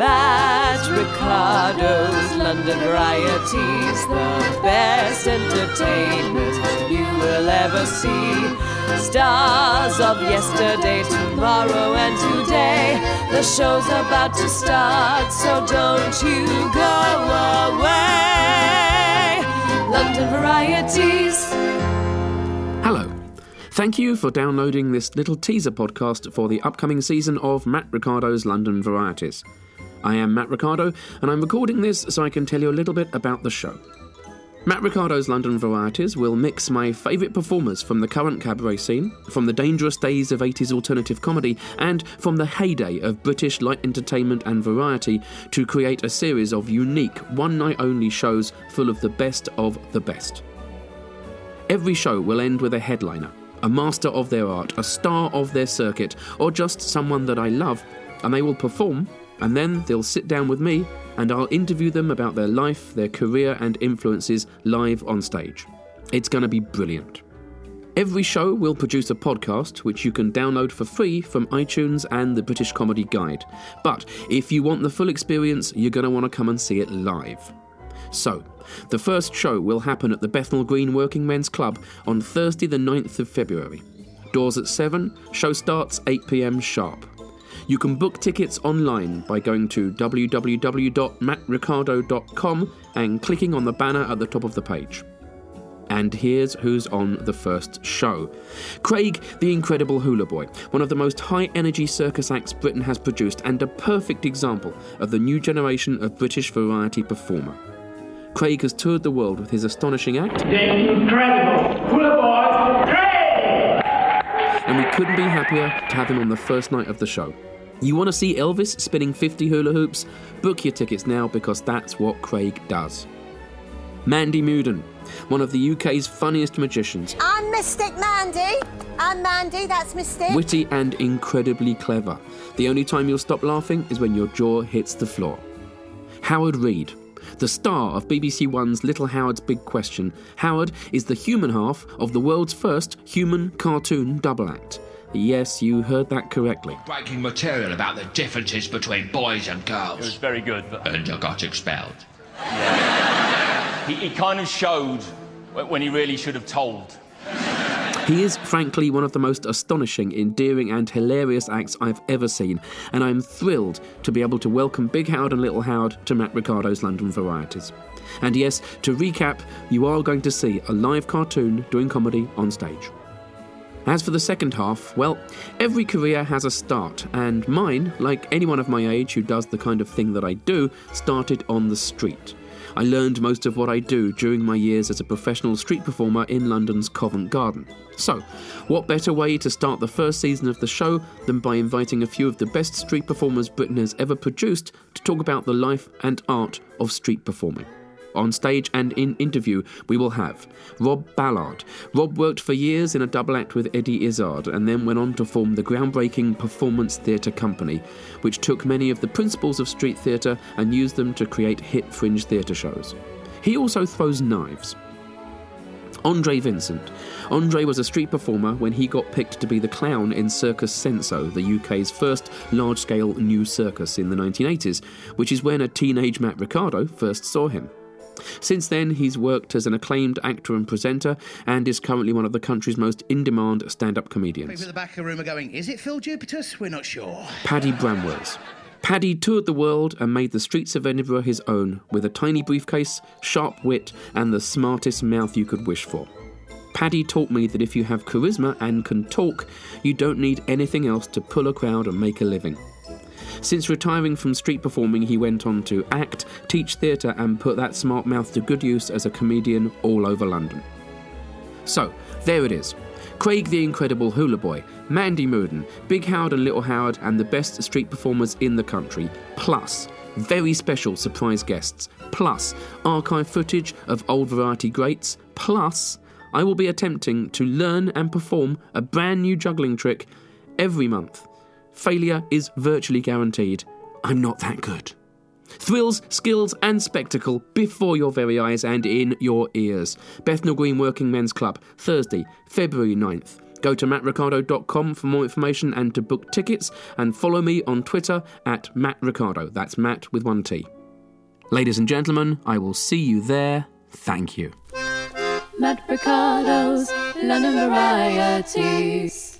Mat Ricardo's London Varieties, the best entertainment you will ever see. Stars of yesterday, tomorrow, and today. The show's about to start, so don't you go away. London Varieties. Hello. Thank you for downloading this little teaser podcast for the upcoming season of Mat Ricardo's London Varieties. I am Mat Ricardo, and I'm recording this so I can tell you a little bit about the show. Mat Ricardo's London Varieties will mix my favourite performers from the current cabaret scene, from the dangerous days of 80s alternative comedy, and from the heyday of British light entertainment and variety to create a series of unique, one night only shows full of the best of the best. Every show will end with a headliner, a master of their art, a star of their circuit, or just someone that I love, and they will perform, and then they'll sit down with me and I'll interview them about their life, their career, and influences live on stage. It's going to be brilliant. Every show will produce a podcast which you can download for free from iTunes and the British Comedy Guide. But if you want the full experience, you're going to want to come and see it live. So, the first show will happen at the Bethnal Green Working Men's Club on Thursday, the 9th of February. Doors at 7, show starts 8 pm sharp. You can book tickets online by going to www.matricardo.com and clicking on the banner at the top of the page. And here's who's on the first show Craig, the Incredible Hula Boy, one of the most high energy circus acts Britain has produced, and a perfect example of the new generation of British variety performer. Craig has toured the world with his astonishing act. The Incredible Hula Boy, Craig! And we couldn't be happier to have him on the first night of the show. You want to see Elvis spinning 50 hula hoops? Book your tickets now because that's what Craig does. Mandy Muden, one of the UK's funniest magicians, I'm Mystic Mandy. I'm Mandy, that's Mystic. witty and incredibly clever. The only time you'll stop laughing is when your jaw hits the floor. Howard Read, the star of BBC One's Little Howard's Big Question. Howard is the human half of the world's first human cartoon double act. Yes, you heard that correctly. breaking material about the differences between boys and girls. It was very good, but And I got expelled. he, he kind of showed when he really should have told. He is, frankly, one of the most astonishing, endearing, and hilarious acts I've ever seen, and I'm thrilled to be able to welcome Big Howard and Little Howard to Mat Ricardo's London Varieties. And yes, to recap, you are going to see a live cartoon doing comedy on stage. As for the second half, well, every career has a start, and mine, like anyone of my age who does the kind of thing that I do, started on the street. I learned most of what I do during my years as a professional street performer in London's Covent Garden. So, what better way to start the first season of the show than by inviting a few of the best street performers Britain has ever produced to talk about the life and art of street performing? On stage and in interview, we will have Rob Ballard. Rob worked for years in a double act with Eddie Izzard and then went on to form the groundbreaking Performance Theatre Company, which took many of the principles of street theatre and used them to create hit fringe theatre shows. He also throws knives. Andre Vincent. Andre was a street performer when he got picked to be the clown in Circus Senso, the UK's first large scale new circus in the 1980s, which is when a teenage Mat Ricardo first saw him. Since then, he's worked as an acclaimed actor and presenter and is currently one of the country's most in demand stand up comedians. People at the back of the room are going, is it Phil Jupitus? We're not sure. Paddy Bramwells. Paddy toured the world and made the streets of Edinburgh his own with a tiny briefcase, sharp wit, and the smartest mouth you could wish for. Paddy taught me that if you have charisma and can talk, you don't need anything else to pull a crowd and make a living. Since retiring from street performing, he went on to act, teach theatre, and put that smart mouth to good use as a comedian all over London. So, there it is. Craig the Incredible Hula Boy, Mandy Muden, Big Howard and Little Howard, and the best street performers in the country, plus very special surprise guests, plus archive footage of old variety greats, plus I will be attempting to learn and perform a brand new juggling trick every month. Failure is virtually guaranteed. I'm not that good. Thrills, skills, and spectacle before your very eyes and in your ears. Bethnal Green Working Men's Club, Thursday, February 9th. Go to matricardo.com for more information and to book tickets, and follow me on Twitter at matricardo. That's Mat with one T. Ladies and gentlemen, I will see you there. Thank you. Mat Ricardo's London Varieties.